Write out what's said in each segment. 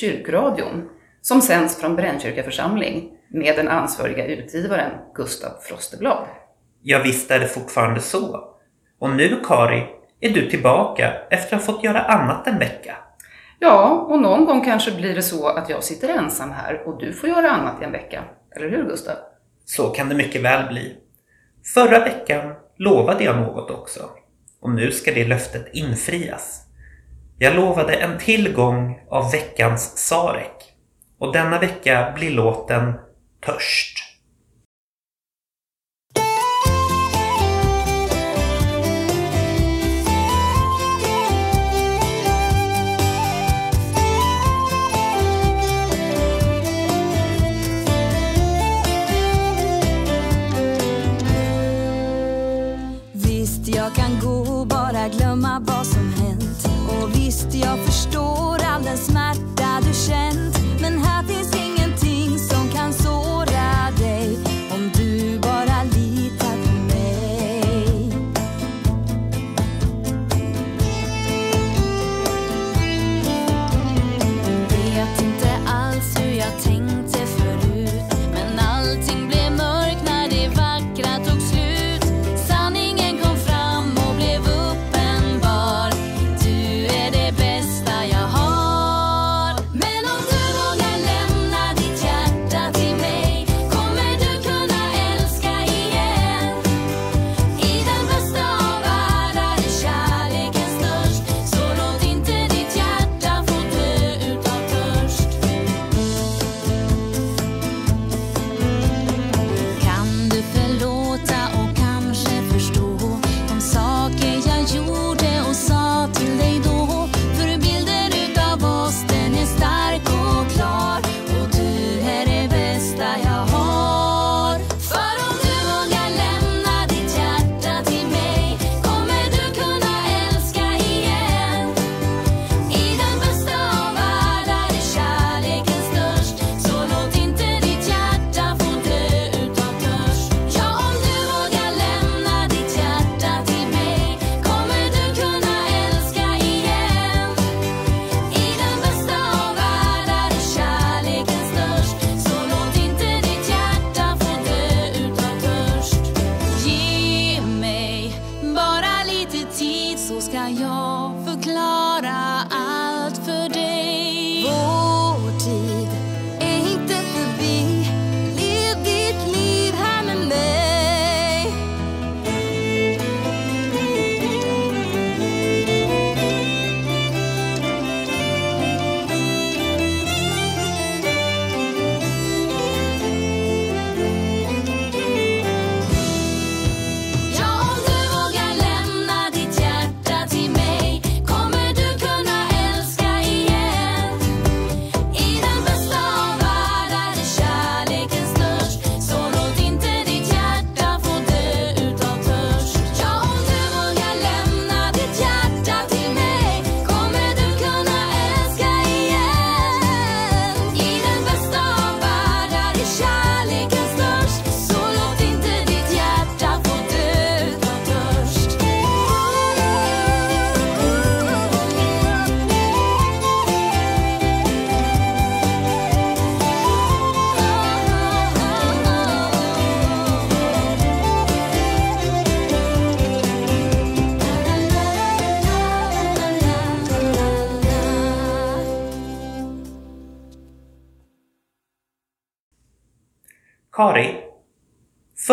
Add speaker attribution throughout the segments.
Speaker 1: Kyrkradion som sänds från Brännkyrka församling med den ansvariga utgivaren Gustav Frosteblad.
Speaker 2: Ja, visst är det fortfarande så. Och nu, Kari, är du tillbaka efter att ha fått göra annat en vecka.
Speaker 1: Ja, och någon gång kanske blir det så att jag sitter ensam här och du får göra annat i en vecka. Eller hur, Gustav?
Speaker 2: Så kan det mycket väl bli. Förra veckan lovade jag något också. Och nu ska det löftet infrias. Jag lovade en tillgång av veckans Sarek. Och denna vecka blir låten Törst.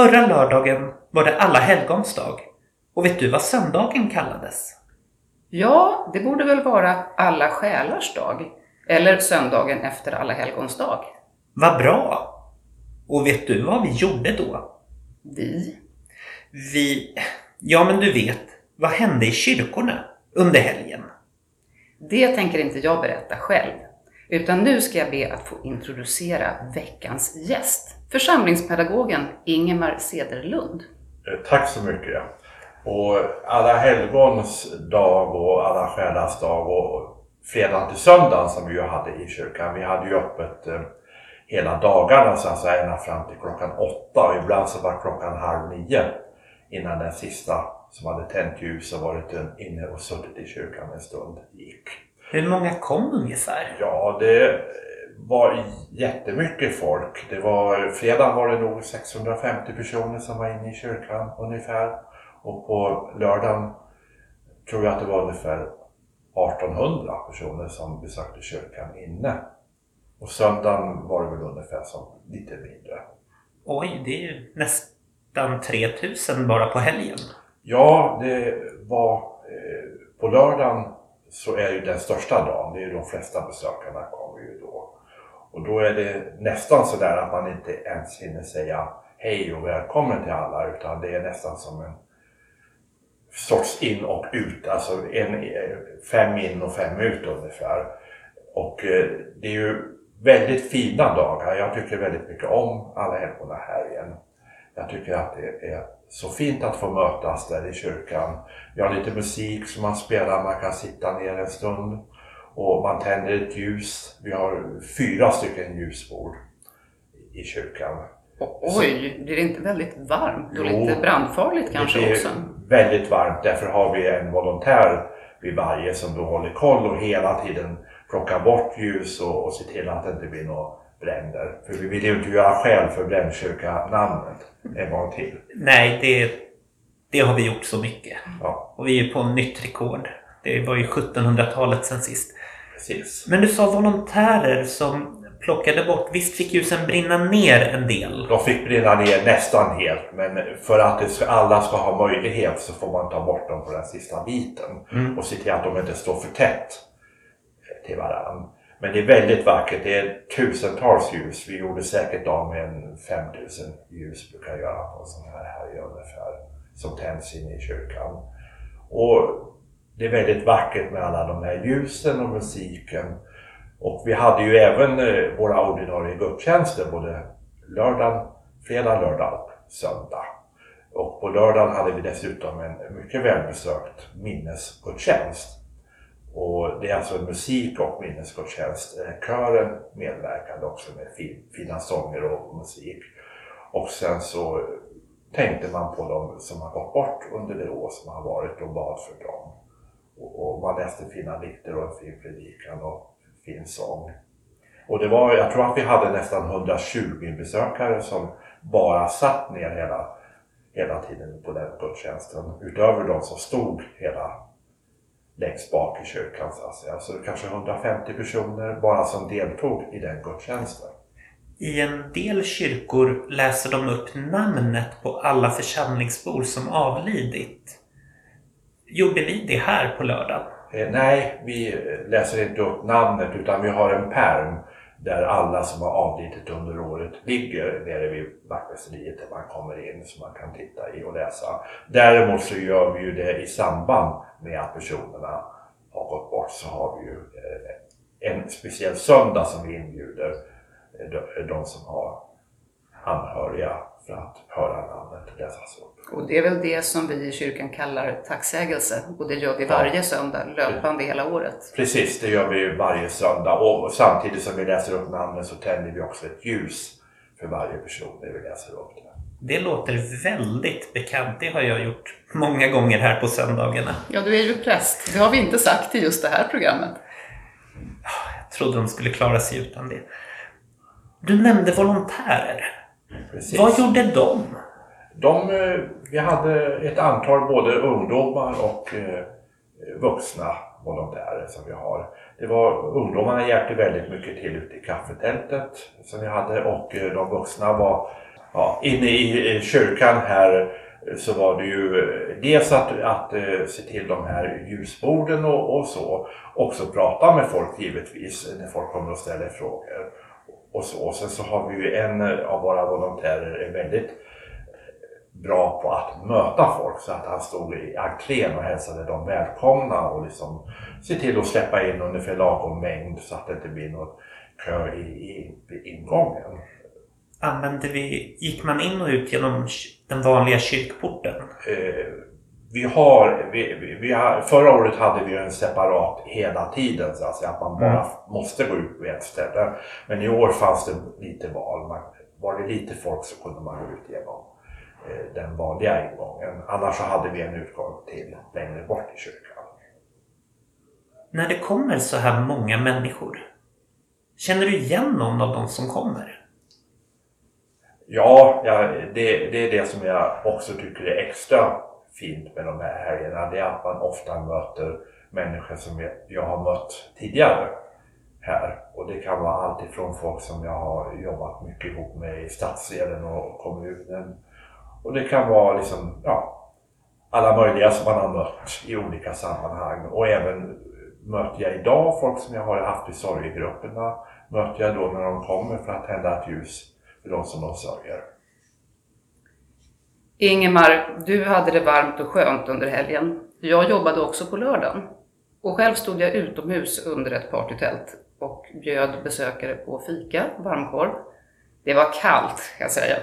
Speaker 2: Förra lördagen var det alla helgons dag. Och vet du vad söndagen kallades?
Speaker 1: Ja, det borde väl vara alla själars dag. Eller söndagen efter alla helgons dag.
Speaker 2: Vad bra! Och vet du vad vi gjorde då?
Speaker 1: Vi?
Speaker 2: Vi... Ja, men du vet, vad hände i kyrkorna under helgen?
Speaker 1: Det tänker inte jag berätta själv. Utan nu ska jag be att få introducera veckans gäst. Församlingspedagogen Ingemar Sederlund.
Speaker 3: Eh, Tack så mycket. Och alla helgons dag och alla själars dag och fredagen till söndagen som vi ju hade i kyrkan. Vi hade ju öppet eh, hela dagarna så alltså ända fram till klockan åtta och ibland så var klockan halv nio innan den sista som hade tänt ljus och varit inne och suttit i kyrkan en stund gick.
Speaker 2: Hur många kom ungefär?
Speaker 3: Ja, det var jättemycket folk. Det var, fredagen var det nog 650 personer som var inne i kyrkan ungefär. Och på lördagen tror jag att det var ungefär 1800 personer som besökte kyrkan inne. Och söndagen var det väl ungefär som lite mindre.
Speaker 2: Oj, det är ju nästan 3000 bara på helgen.
Speaker 3: Ja, det var eh, på lördagen så är ju den största dagen. Det är ju de flesta besökarna kommer ju då. Och då är det nästan sådär att man inte ens hinner säga hej och välkommen till alla utan det är nästan som en sorts in och ut, alltså en, fem in och fem ut ungefär. Och eh, det är ju väldigt fina dagar. Jag tycker väldigt mycket om alla helgona helgen. Jag tycker att det är så fint att få mötas där i kyrkan. Vi har lite musik som man spelar, man kan sitta ner en stund och man tänder ett ljus. Vi har fyra stycken ljusbord i kyrkan.
Speaker 1: Oj, blir det inte väldigt varmt och
Speaker 3: Jo,
Speaker 1: lite brandfarligt kanske
Speaker 3: det är
Speaker 1: också?
Speaker 3: väldigt varmt, därför har vi en volontär vid varje som då håller koll och hela tiden plockar bort ljus och, och ser till att det inte blir några bränder. För vi vill ju inte göra skäl för Brännkyrka-namnet en gång till.
Speaker 2: Nej, det, det har vi gjort så mycket.
Speaker 3: Ja,
Speaker 2: Och vi är på nytt rekord. Det var ju 1700-talet sen sist.
Speaker 3: Precis.
Speaker 2: Men du sa volontärer som plockade bort. Visst fick ljusen brinna ner en del?
Speaker 3: De fick brinna ner nästan helt, men för att alla ska ha möjlighet så får man ta bort dem på den sista biten
Speaker 2: Mm.
Speaker 3: och se till att de inte står för tätt till varandra. Men det är väldigt vackert. Det är tusentals ljus. Vi gjorde säkert av med en 5000 ljus brukar jag göra på en sån här helg ungefär. Som tänds inne i kyrkan. Och det är väldigt vackert med alla de här ljusen och musiken. Och vi hade ju även eh, våra ordinarie gudstjänster både lördagen, fredag, lördag och söndag. Och på lördagen hade vi dessutom en mycket välbesökt minnesgudstjänst. Och det är alltså en musik och minnesgudstjänst. Eh, kören medverkade också med fina sånger och musik. Och sen så tänkte man på dem som har gått bort under det år som har varit och bad för dem. Och, och man läste fina dikter och en fin predikan och fin sång. Och det var, jag tror att vi hade nästan 120 besökare som bara satt ner hela, hela tiden på den gudstjänsten. Utöver de som stod hela längst bak i kyrkan så att säga. Så kanske 150 personer bara som deltog i den gudstjänsten.
Speaker 2: I en del kyrkor läser de upp namnet på alla församlingsbor som avlidit. Gjorde vi det här på lördag?
Speaker 3: Eh, nej, vi eh, läser inte upp namnet utan vi har en perm där alla som har avlidit under året ligger nere vid vaktmästeriet där man kommer in så man kan titta i och läsa. Däremot så gör vi ju det i samband med att personerna har gått bort så har vi ju eh, en speciell söndag som vi inbjuder eh, de som har anhöriga för att höra namnet läsas upp.
Speaker 1: Och det är väl det som vi i kyrkan kallar tacksägelse och det gör vi varje söndag löpande hela året.
Speaker 3: Precis, det gör vi ju varje söndag och samtidigt som vi läser upp namnen så tänder vi också ett ljus för varje person när vi läser upp det.
Speaker 2: Det låter väldigt bekant. Det har jag gjort många gånger här på söndagarna.
Speaker 1: Ja, du är ju präst. Det har vi inte sagt i just det här programmet.
Speaker 2: Jag trodde de skulle klara sig utan det. Du nämnde volontärer.
Speaker 3: Precis.
Speaker 2: Vad gjorde de?
Speaker 3: De, eh, vi hade ett antal både ungdomar och eh, vuxna volontärer som vi har. Det var, ungdomarna hjälpte väldigt mycket till ute i kaffetältet som vi hade och eh, de vuxna var ja, inne i kyrkan här så var det ju dels att, att se till de här ljusborden och, och så. Också prata med folk givetvis när folk kommer och ställer frågor. Och så. Och sen så har vi ju en av våra volontärer är väldigt bra på att möta folk så att han stod i entrén och hälsade dem välkomna och liksom se till att släppa in ungefär lagom mängd så att det inte blir någon kö i, i, vid ingången.
Speaker 2: Använde vi, gick man in och ut genom den vanliga kyrkporten?
Speaker 3: Eh, vi har, vi, vi, vi har, förra året hade vi en separat hela tiden så att, säga, att man bara måste gå ut på ett ställe. Men i år fanns det lite val. Man, var det lite folk så kunde man gå ut genom eh, den vanliga ingången. Annars så hade vi en utgång till längre bort i kyrkan.
Speaker 2: när det kommer så här många människor, känner du igen någon av de som kommer?
Speaker 3: Ja, ja det, det är det som jag också tycker är extra fint med de här helgerna. Det är att man ofta möter människor som jag, jag har mött tidigare här. Och det kan vara allt ifrån folk som jag har jobbat mycket ihop med i stadsdelen och kommunen. Och det kan vara liksom, ja, alla möjliga som man har mött i olika sammanhang. Och även möter jag idag folk som jag har haft i sorgegrupperna, möter jag då när de kommer för att tända ett ljus för de som de sörjer.
Speaker 1: Ingemar, du hade det varmt och skönt under helgen. Jag jobbade också på lördagen. Och själv stod jag utomhus under ett partytält och bjöd besökare på fika, varmkorv. Det var kallt, kan jag säga.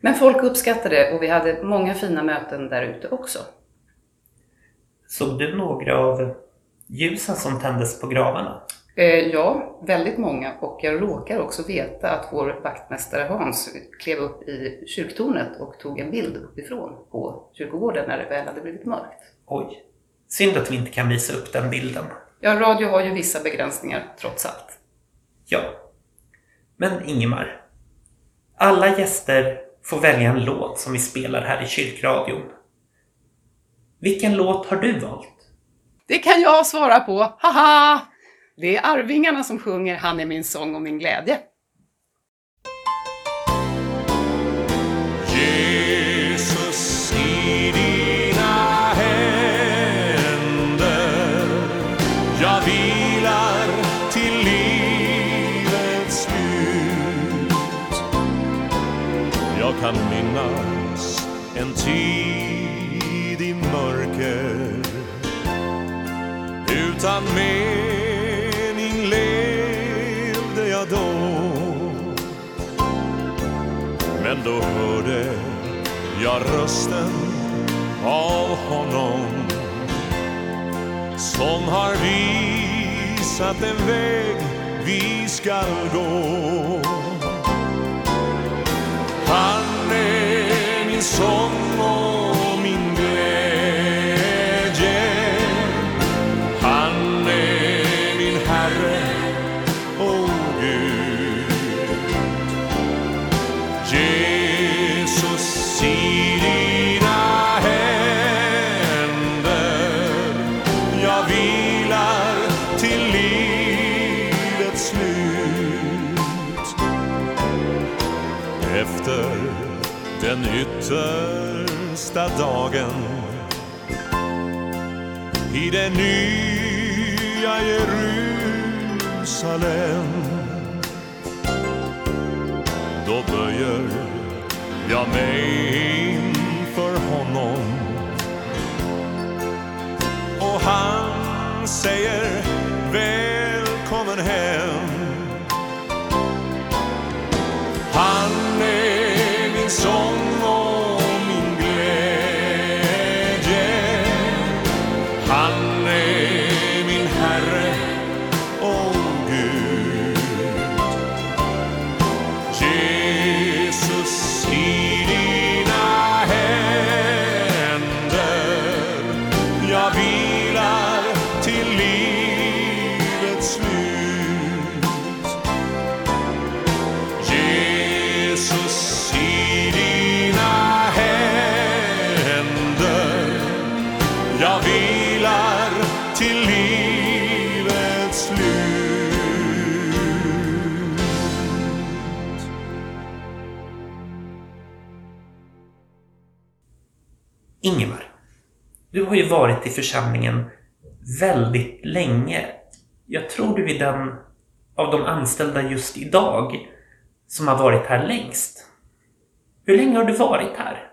Speaker 1: Men folk uppskattade det och vi hade många fina möten där ute också.
Speaker 2: Såg du några av ljusen som tändes på gravarna?
Speaker 1: Eh, ja, väldigt många och jag råkar också veta att vår vaktmästare Hans klev upp i kyrktornet och tog en bild uppifrån på kyrkogården när det väl hade blivit mörkt.
Speaker 2: Oj, synd att vi inte kan visa upp den bilden.
Speaker 1: Ja, radio har ju vissa begränsningar trots allt.
Speaker 2: Ja. Men Ingemar, alla gäster får välja en låt som vi spelar här i kyrkradion. Vilken låt har du valt?
Speaker 1: Det kan jag svara på, haha! Det är Arvingarna som sjunger Han är min sång och min glädje.
Speaker 4: Jesus i dina händer. Jag vilar till livets slut. Jag kan minnas en tid i mörker. Utan mer då hörde jag rösten av honom som har visat en väg vi skall gå. Han är min sång den yttersta dagen. I det nya Jerusalem. Då böjer jag mig inför honom. Och han säger välkommen hem. Han är min son. Han är min Herre,
Speaker 2: ju varit i församlingen väldigt länge. Jag tror du är den av de anställda just idag som har varit här längst. Hur länge har du varit här?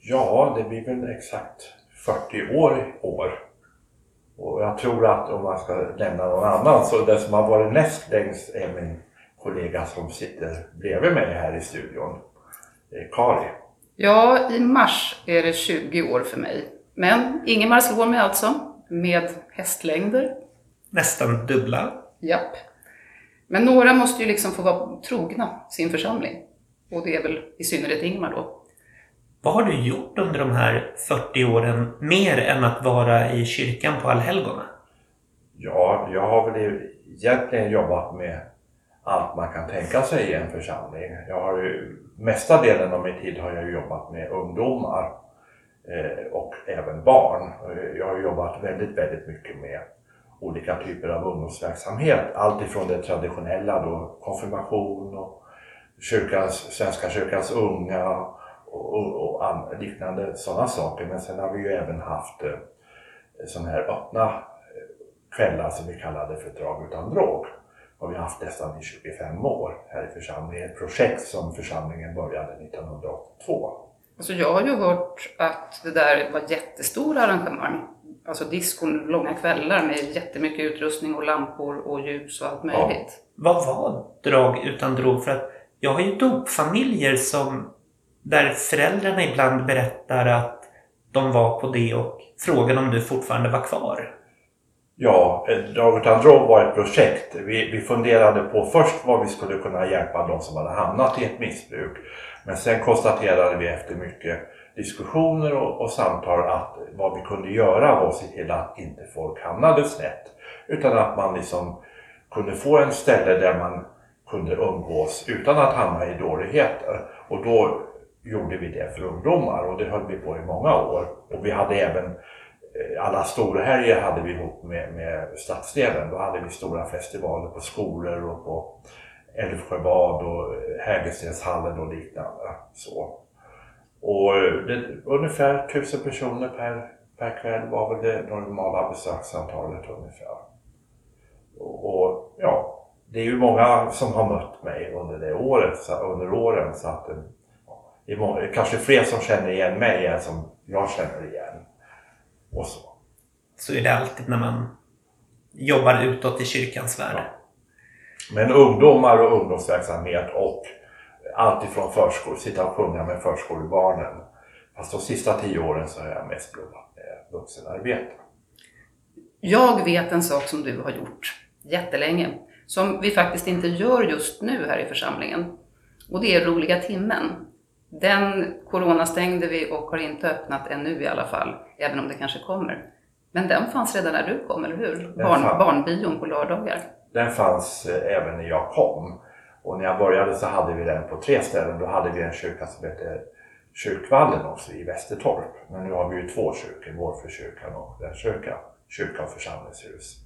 Speaker 3: Ja, det blir väl exakt 40 år i år. Och jag tror att om man ska nämna någon annan så den som har varit näst längst är min kollega som sitter bredvid mig här i studion. eh, Kari.
Speaker 1: Ja, i mars är det 20 år för mig. Men Ingemar slår mig alltså, med hästlängder.
Speaker 2: Nästan dubbla.
Speaker 1: Japp. Men några måste ju liksom få vara trogna sin församling. Och det är väl i synnerhet Ingemar då.
Speaker 2: Vad har du gjort under de här 40 åren mer än att vara i kyrkan på allhelgona?
Speaker 3: Ja, jag har väl egentligen jobbat med allt man kan tänka sig i en församling. Jag har ju, mesta delen av min tid har jag jobbat med ungdomar Eh, och även barn. Eh, jag har jobbat väldigt, väldigt mycket med olika typer av ungdomsverksamhet. Allt ifrån det traditionella då, konfirmation och kyrkans, Svenska kyrkans unga och, och, och an, liknande sådana saker. Men sen har vi ju även haft eh, sådana här öppna eh, kvällar som vi kallade för Drag utan drog. Har vi haft nästan i 25 år här i församlingen. Ett projekt som församlingen började 1982.
Speaker 1: Alltså jag har ju hört att det där var jättestora arrangemang. Alltså diskon, långa kvällar med jättemycket utrustning och lampor och ljus och allt möjligt.
Speaker 2: Vad var drag utan drog? För att jag har ju dopfamiljer som där föräldrarna ibland berättar att de var på det och frågan om du fortfarande var kvar.
Speaker 3: Ja, eh, Drag utan drog var ett projekt. Vi, vi funderade på först vad vi skulle kunna hjälpa de som hade hamnat i ett missbruk. Men sen konstaterade vi efter mycket diskussioner och, och samtal att vad vi kunde göra var att se till att inte folk hamnade snett. Utan att man liksom kunde få en ställe där man kunde umgås utan att hamna i dåligheter. Och då gjorde vi det för ungdomar och det höll vi på i många år. Och vi hade även eh, alla alla storhelger hade vi ihop med, med stadsdelen. Då hade vi stora festivaler på skolor och på Älvsjöbad och Hägerstenshallen och liknande. Så. Och det, ungefär tusen personer per, per kväll var väl det normala besöksantalet ungefär. Och, och, ja, det är ju många som har mött mig under det året, så, under åren så att det är kanske fler som känner igen mig än som jag känner igen. Och så.
Speaker 2: Så är det alltid när man jobbar utåt i kyrkans värld.
Speaker 3: Men ungdomar och ungdomsverksamhet och allt ifrån förskol, sitta och sjunga med förskolebarnen. Fast de sista tio åren så har jag mest jobbat med vuxenarbete.
Speaker 1: Jag vet en sak som du har gjort jättelänge, som vi faktiskt inte gör just nu här i församlingen. Och det är Roliga timmen. Den coronastängde vi och har inte öppnat ännu i alla fall, även om det kanske kommer. Men den fanns redan när du kom, eller hur? Barn, barnbion på lördagar.
Speaker 3: Den fanns eh, även när jag kom. Och när jag började så hade vi den på tre ställen. Då hade vi en kyrka som hette Kyrkvallen också i Västertorp. Men nu har vi ju två kyrkor, Vårfrukyrkan och den kyrka, kyrka och församlingshus.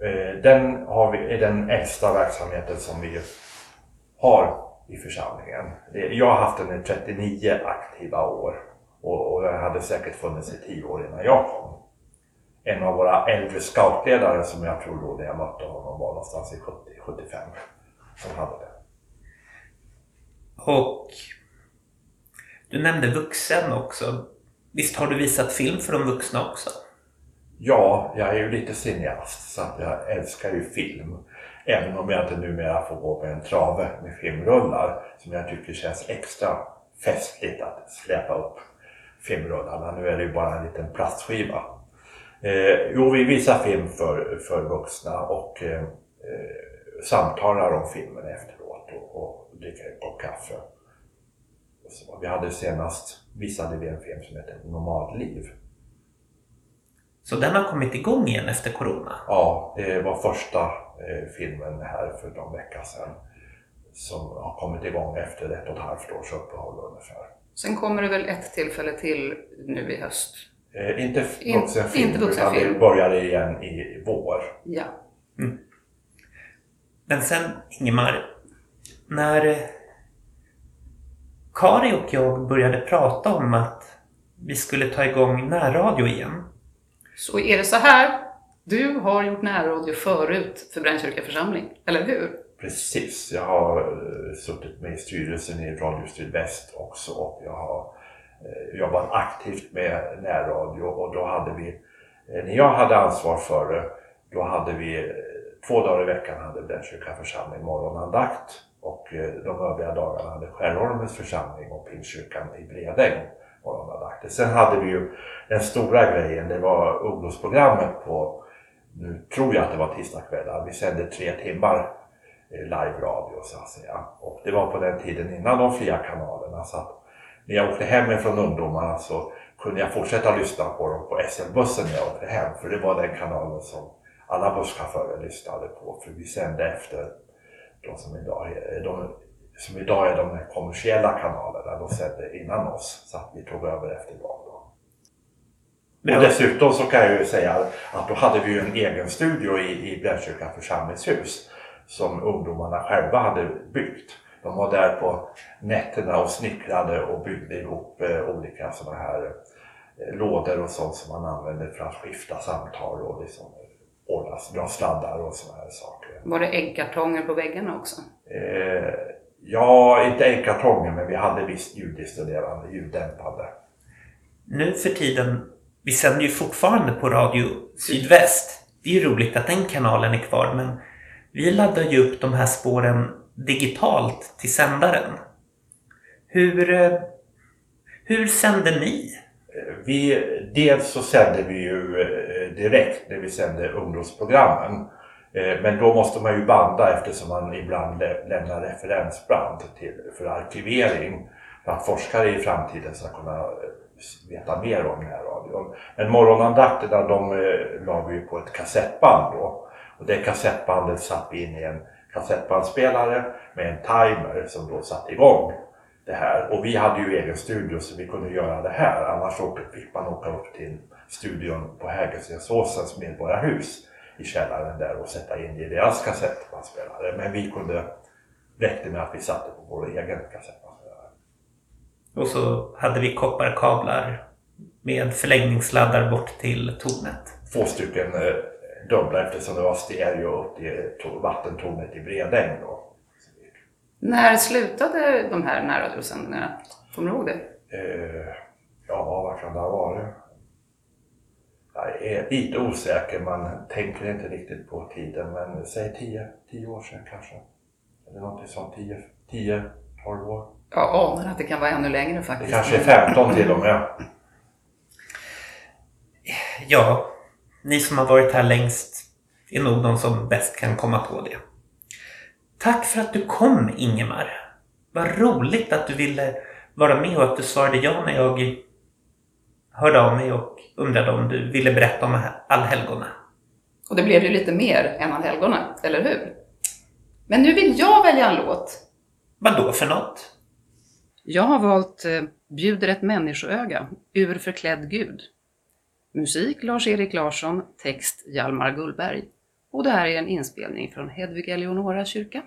Speaker 3: Eh, den har vi, är den äldsta verksamheten som vi har i församlingen. Eh, jag har haft den i 39 aktiva år och, och den hade säkert funnits i 10 år innan jag kom. En av våra äldre scoutledare som jag tror då när jag mötte honom var någonstans i 70-75 som hade det.
Speaker 2: Och du nämnde vuxen också. Visst har du visat film för de vuxna också?
Speaker 3: Ja, jag är ju lite cineast så att jag älskar ju film. Även om jag inte numera får gå med en trave med filmrullar som jag tycker känns extra festligt att släpa upp filmrullarna. Nu är det ju bara en liten plastskiva. Eh, jo, vi visar film för, för vuxna och eh, eh, samtalar om filmen efteråt och, och dricker en kopp kaffe. Så, vi hade senast visade vi en film som heter Nomadliv.
Speaker 2: Så den har kommit igång igen efter corona.
Speaker 3: Ja, det var första eh, filmen här för någon vecka sedan som har kommit igång efter ett och ett halvt års uppehåll ungefär.
Speaker 1: Sen kommer det väl ett tillfälle till nu i höst.
Speaker 3: Eh, inte f-
Speaker 1: In-
Speaker 3: vuxenfilm,
Speaker 1: inte
Speaker 3: utan
Speaker 1: vuxenfilm.
Speaker 3: det började igen i vår.
Speaker 1: Ja.
Speaker 2: Men sen Ingemar, när eh, Kari och jag började prata om att vi skulle ta igång närradio igen.
Speaker 1: Så är det så här. Du har gjort närradio förut för Brännkyrka församling, eller hur?
Speaker 3: Precis, jag har eh, suttit med i styrelsen i Radio Sydväst också och jag har Eh, jobbat aktivt med närradio och då hade vi, eh, när jag hade ansvar för det, då hade vi eh, två dagar i veckan hade Brännkyrka församling morgonandakt och de övriga dagarna hade Skärholmens församling och Pingstkyrkan i Bredäng morgonandakt. Sen hade vi ju den stora grejen, det var ungdomsprogrammet på, nu tror jag att det var tisdagskvällar, vi sände tre timmar live-radio så att säga. Och det var på den tiden innan de fria kanalerna så att när jag åkte hem från ungdomarna så kunde jag fortsätta lyssna på dem på SL-bussen när jag åkte hem för det var den kanalen som alla busschaufförer lyssnade på. För vi sände efter de som idag är, de, som idag är de kommersiella kanalerna. De sände innan oss. Så att vi tog över efter dem. Och dessutom så kan jag ju säga att då hade vi ju en egen studio i, i Brännkyrka församlingshus som ungdomarna själva hade byggt. De var där på nätterna och snickrade och byggde ihop eh, olika sådana här eh, lådor och sånt som man använde för att skifta samtal och liksom ordna, dra sladdar och sådana här saker.
Speaker 1: Var det äggkartonger på väggarna också?
Speaker 3: Eh, ja, inte äggkartonger men vi hade visst ljudisolerande, ljuddämpande.
Speaker 5: Nu för tiden, vi sänder ju fortfarande på Radio Sydväst. Det är ju roligt att den kanalen är kvar men vi laddar ju upp de här spåren digitalt till sändaren. Hur, eh, hur sände ni?
Speaker 3: Vi, dels så sände vi ju eh, direkt när vi sände ungdomsprogrammen. Eh, men då måste man ju banda eftersom man ibland lämnar referensband till, för arkivering. För att forskare i framtiden ska kunna veta mer om den här radion. Men morgonandakterna de la vi ju på ett kassettband då. Och det kassettbandet satt vi in i en kassettbandspelare med en timer som då satte igång det här. Och vi hade ju egen studio så vi kunde göra det här. Annars fick man åka upp till studion på Hägerstensåsens medborgarhus i källaren där och sätta in i deras kassettbandspelare. Men vi kunde, räckte med att vi satte på vår egen kassettbandspelare.
Speaker 5: Och så hade vi kopparkablar med förlängningssladdar bort till tornet.
Speaker 3: Två stycken eh, dubbla eftersom det var stereo upp till vattentornet i Bredäng då.
Speaker 1: När slutade de här närradiosändningarna? Kommer du ihåg det?
Speaker 3: Eh, ja, vad kan det ha varit? Jag är lite osäker, man tänker inte riktigt på tiden, men säg 10, 10 år sedan kanske. Eller någonting sånt, 10, 10 12 år.
Speaker 1: Jag anar att det kan vara ännu längre
Speaker 3: Det
Speaker 1: faktiskt.
Speaker 3: kanske är 15 till och med.
Speaker 5: Ja, ni som har varit här längst är nog de som bäst kan komma på det. Tack för att du kom Ingemar. Vad roligt att du ville vara med och att du svarade ja när jag hörde av mig och undrade om du ville berätta om allhelgona.
Speaker 1: Och det blev ju lite mer än allhelgona, eller hur? Men nu vill jag välja en låt.
Speaker 5: Vad då för något?
Speaker 1: Jag har valt eh, Bjuder ett människoöga, ur förklädd Gud. Musik Lars-Erik Larsson, text Hjalmar Gullberg. Och det här är en inspelning från Hedvig Eleonora kyrka.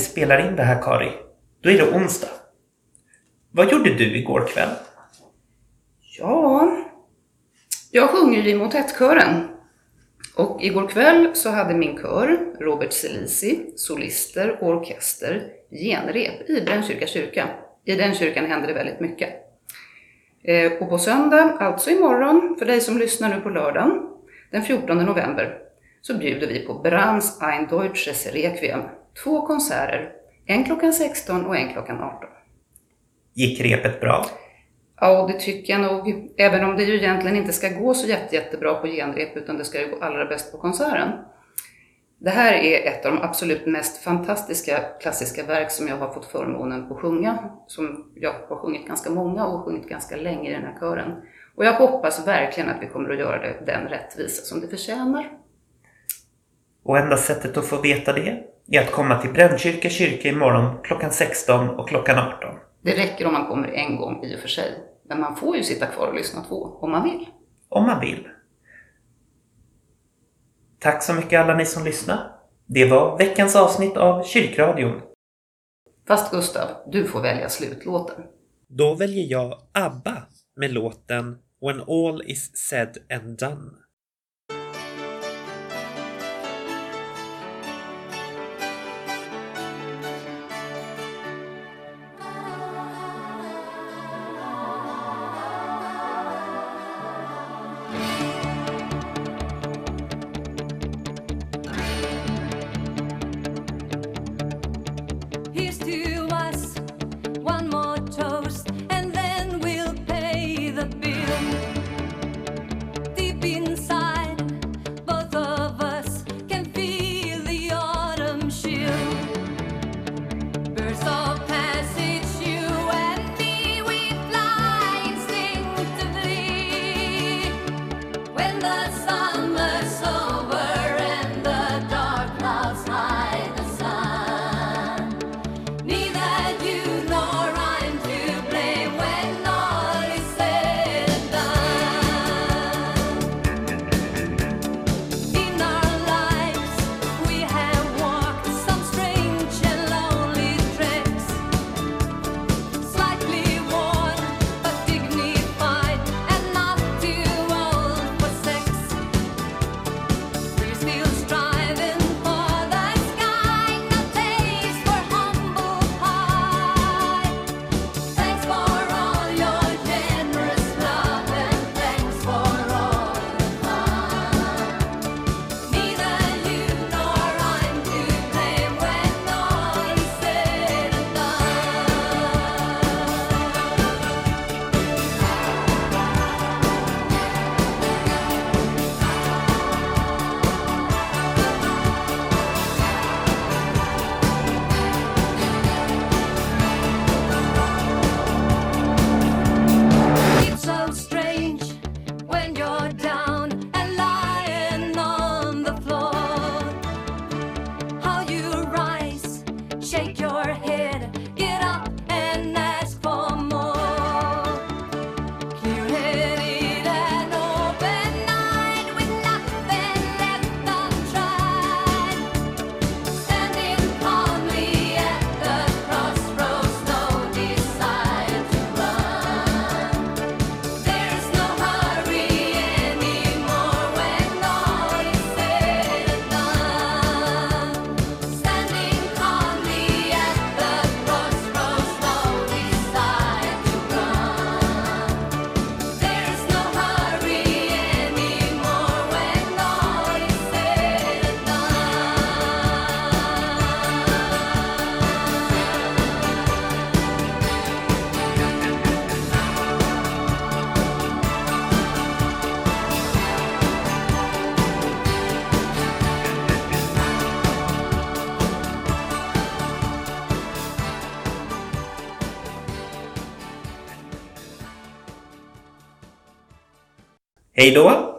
Speaker 5: Vi spelar in det här Kari, då är det onsdag. Vad gjorde du igår kväll?
Speaker 1: Ja, jag sjunger i motettkören. Och igår kväll så hade min kör, Robert Selisi, solister och orkester, genrep i Brännkyrka kyrka. I den kyrkan händer det väldigt mycket. Eh, och på söndag, alltså imorgon, för dig som lyssnar nu på lördagen, den 14 november, så bjuder vi på Brahms Ein Deutsches Requiem. Två konserter, en klockan 16 och en klockan 18.
Speaker 5: Gick repet bra?
Speaker 1: Ja, det tycker jag nog. Även om det ju egentligen inte ska gå så jätte, jättebra på genrep utan det ska ju gå allra bäst på konserten. Det här är ett av de absolut mest fantastiska klassiska verk som jag har fått förmånen att sjunga. Som jag har sjungit ganska många och sjungit ganska länge i den här kören. Och jag hoppas verkligen att vi kommer att göra det den rättvisa som det förtjänar.
Speaker 2: Och enda sättet att få veta det är att komma till Brännkyrka kyrka imorgon klockan 16 och klockan 18.
Speaker 1: Det räcker om man kommer en gång i och för sig. Men man får ju sitta kvar och lyssna två, om man vill.
Speaker 2: Om man vill. Tack så mycket alla ni som lyssnade. Det var veckans avsnitt av Kyrkradion.
Speaker 1: Fast Gustav, du får välja slutlåten.
Speaker 2: Då väljer jag ABBA med låten When All Is Said and Done.
Speaker 5: Hey, you
Speaker 1: know what?